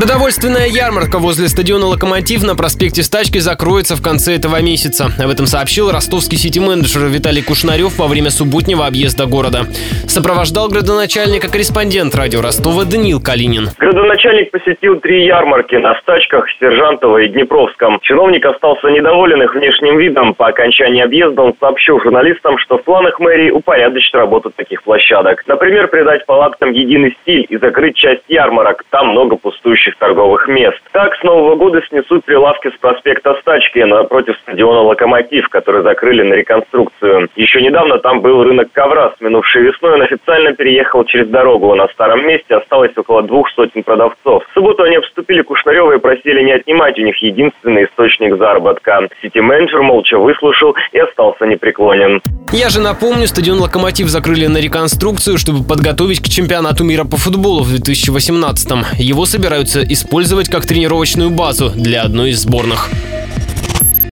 Продовольственная ярмарка возле стадиона «Локомотив» на проспекте Стачки закроется в конце этого месяца. Об этом сообщил ростовский сити-менеджер Виталий Кушнарев во время субботнего объезда города. Сопровождал градоначальника корреспондент радио Ростова Даниил Калинин. Градоначальник посетил три ярмарки на Стачках, Сержантово и Днепровском. Чиновник остался недоволен их внешним видом. По окончании объезда он сообщил журналистам, что в планах мэрии упорядочить работу таких площадок. Например, придать палаткам единый стиль и закрыть часть ярмарок. Там много пустующих ведущих торговых мест. Так, с Нового года снесут прилавки с проспекта Стачки напротив стадиона «Локомотив», который закрыли на реконструкцию. Еще недавно там был рынок ковра. С минувшей весной он официально переехал через дорогу. На старом месте осталось около двух сотен продавцов. В субботу они обступили Кушнарева и просили не отнимать у них единственный источник заработка. Сити-менеджер молча выслушал и остался непреклонен. Я же напомню, стадион «Локомотив» закрыли на реконструкцию, чтобы подготовить к чемпионату мира по футболу в 2018 -м. Его собираются использовать как тренировочную базу для одной из сборных.